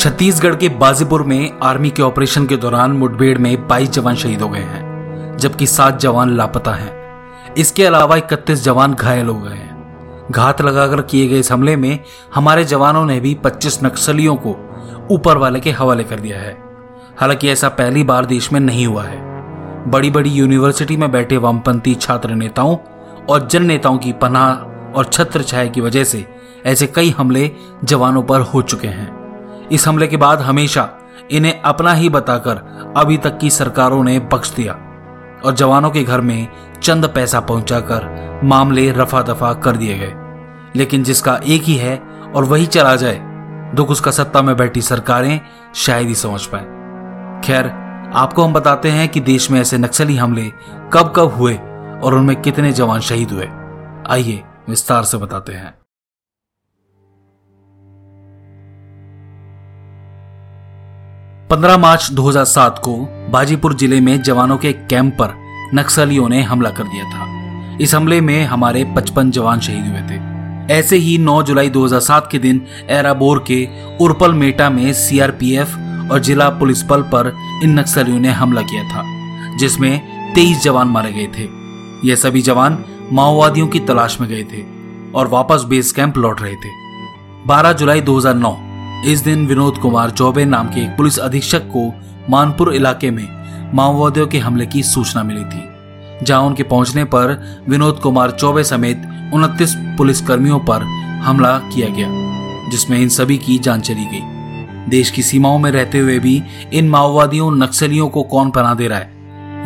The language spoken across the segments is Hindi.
छत्तीसगढ़ के बाजीपुर में आर्मी के ऑपरेशन के दौरान मुठभेड़ में 22 जवान शहीद हो गए हैं, जबकि सात जवान लापता हैं। इसके अलावा इकतीस जवान घायल हो गए हैं। घात लगाकर किए गए इस हमले में हमारे जवानों ने भी 25 नक्सलियों को ऊपर वाले के हवाले कर दिया है। हालाँकि ऐसा पहली बार देश में नहीं हुआ है। बड़ी बड़ी यूनिवर्सिटी में बैठे वामपंथी छात्र नेताओं और जन नेताओं की पनाह और छत्र छाया की वजह से ऐसे कई हमले जवानों पर हो चुके हैं। इस हमले के बाद हमेशा इन्हें अपना ही बताकर अभी तक की सरकारों ने बख्श दिया और जवानों के घर में चंद पैसा पहुंचाकर मामले रफा दफ़ा कर दिए गए। लेकिन जिसका एक ही है और वही चला जाए, दुख उसका सत्ता में बैठी सरकारें शायद ही समझ पाए। खैर, आपको हम बताते हैं कि देश में ऐसे नक्सली हमले कब कब हुए और उनमें कितने जवान शहीद हुए। आइए विस्तार से बताते हैं। 15 मार्च 2007 को बाजीपुर ज़िले में जवानों के कैंप पर नक्सलियों ने हमला कर दिया था। इस हमले में हमारे 55 जवान शहीद हुए थे। ऐसे ही 9 जुलाई 2007 के दिन एराबोर के उर्पल मेटा में सीआरपीएफ और जिला पुलिस बल पर इन नक्सलियों ने हमला किया था, जिसमें 23 जवान मारे गए थे। ये सभी जवान माओवादियों की तलाश में गए थे और वापस बेस कैंप लौट रहे थे। 12 जुलाई 2009 इस दिन विनोद कुमार चौबे नाम के एक पुलिस अधीक्षक को मानपुर इलाके में माओवादियों के हमले की सूचना मिली थी, जहाँ उनके पहुँचने पर विनोद कुमार चौबे समेत उनतीस पुलिस कर्मियों पर हमला किया गया, जिसमें इन सभी की जान चली गई। देश की सीमाओं में रहते हुए भी इन माओवादियों नक्सलियों को कौन पना दे रहा है,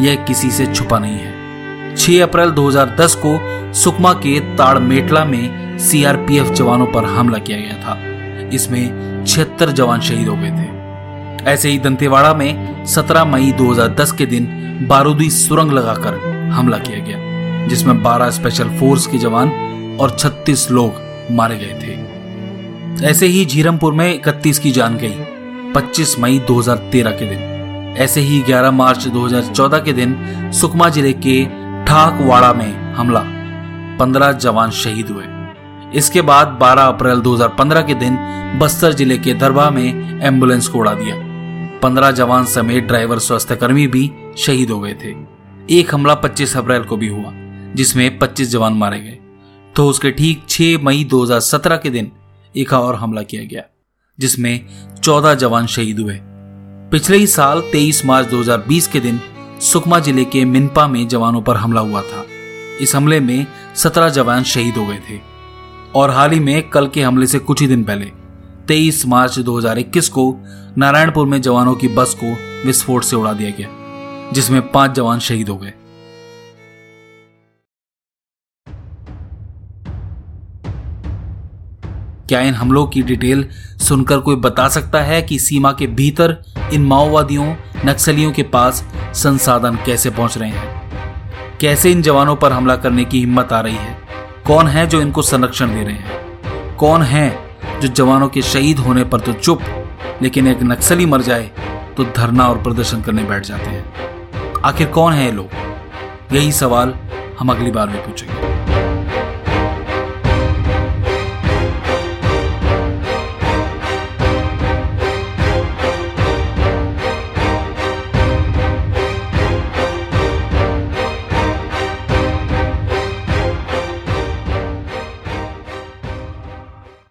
यह किसी से छुपा नहीं है। 6 अप्रैल 2010 को सुकमा के ताड़मेटला में सीआरपीएफ जवानों पर हमला किया गया था। इसमें छिहत्तर जवान शहीद हो गए थे। ऐसे ही दंतेवाड़ा में 17 मई 2010 के दिन बारूदी सुरंग लगाकर हमला किया गया, जिसमें 12 स्पेशल फोर्स के जवान और 36 लोग मारे गए थे। ऐसे ही झीरमपुर में 31 की जान गई 25 मई 2013 के दिन। ऐसे ही 11 मार्च 2014 के दिन सुकमा ज़िले के ठाकवाड़ा में हमला 15 जवान शहीद हुए। इसके बाद 12 अप्रैल 2015 के दिन बस्तर ज़िले के दरबा में एंबुलेंस को उड़ा दिया। 15 जवान समेत ड्राइवर स्वास्थ्य कर्मी भी शहीद हो गए थे। एक हमला 25 अप्रैल को भी हुआ, जिसमें 25 जवान मारे गए। तो उसके ठीक 6 मई 2017 के दिन एक और हमला किया गया, जिसमें 14 जवान शहीद हुए। पिछले ही साल 23 मार्च 2020 के दिन सुकमा ज़िले के मिनपा में जवानों पर हमला हुआ था। इस हमले में 17 जवान शहीद हो गए थे। और हाल ही में कल के हमले से कुछ ही दिन पहले 23 मार्च 2021 को नारायणपुर में जवानों की बस को विस्फोट से उड़ा दिया गया, जिसमें पाँच जवान शहीद हो गए। क्या इन हमलों की डिटेल सुनकर कोई बता सकता है कि सीमा के भीतर इन माओवादियों, नक्सलियों के पास संसाधन कैसे पहुँच रहे हैं? कैसे इन जवानों पर हमला करने की हिम्मत आ रही है? कौन है जो इनको संरक्षण दे रहे हैं? कौन है जो जवानों के शहीद होने पर तो चुप, लेकिन एक नक्सली मर जाए तो धरना और प्रदर्शन करने बैठ जाते हैं? आखिर कौन है ये लोग? यही सवाल हम अगली बार में पूछेंगे।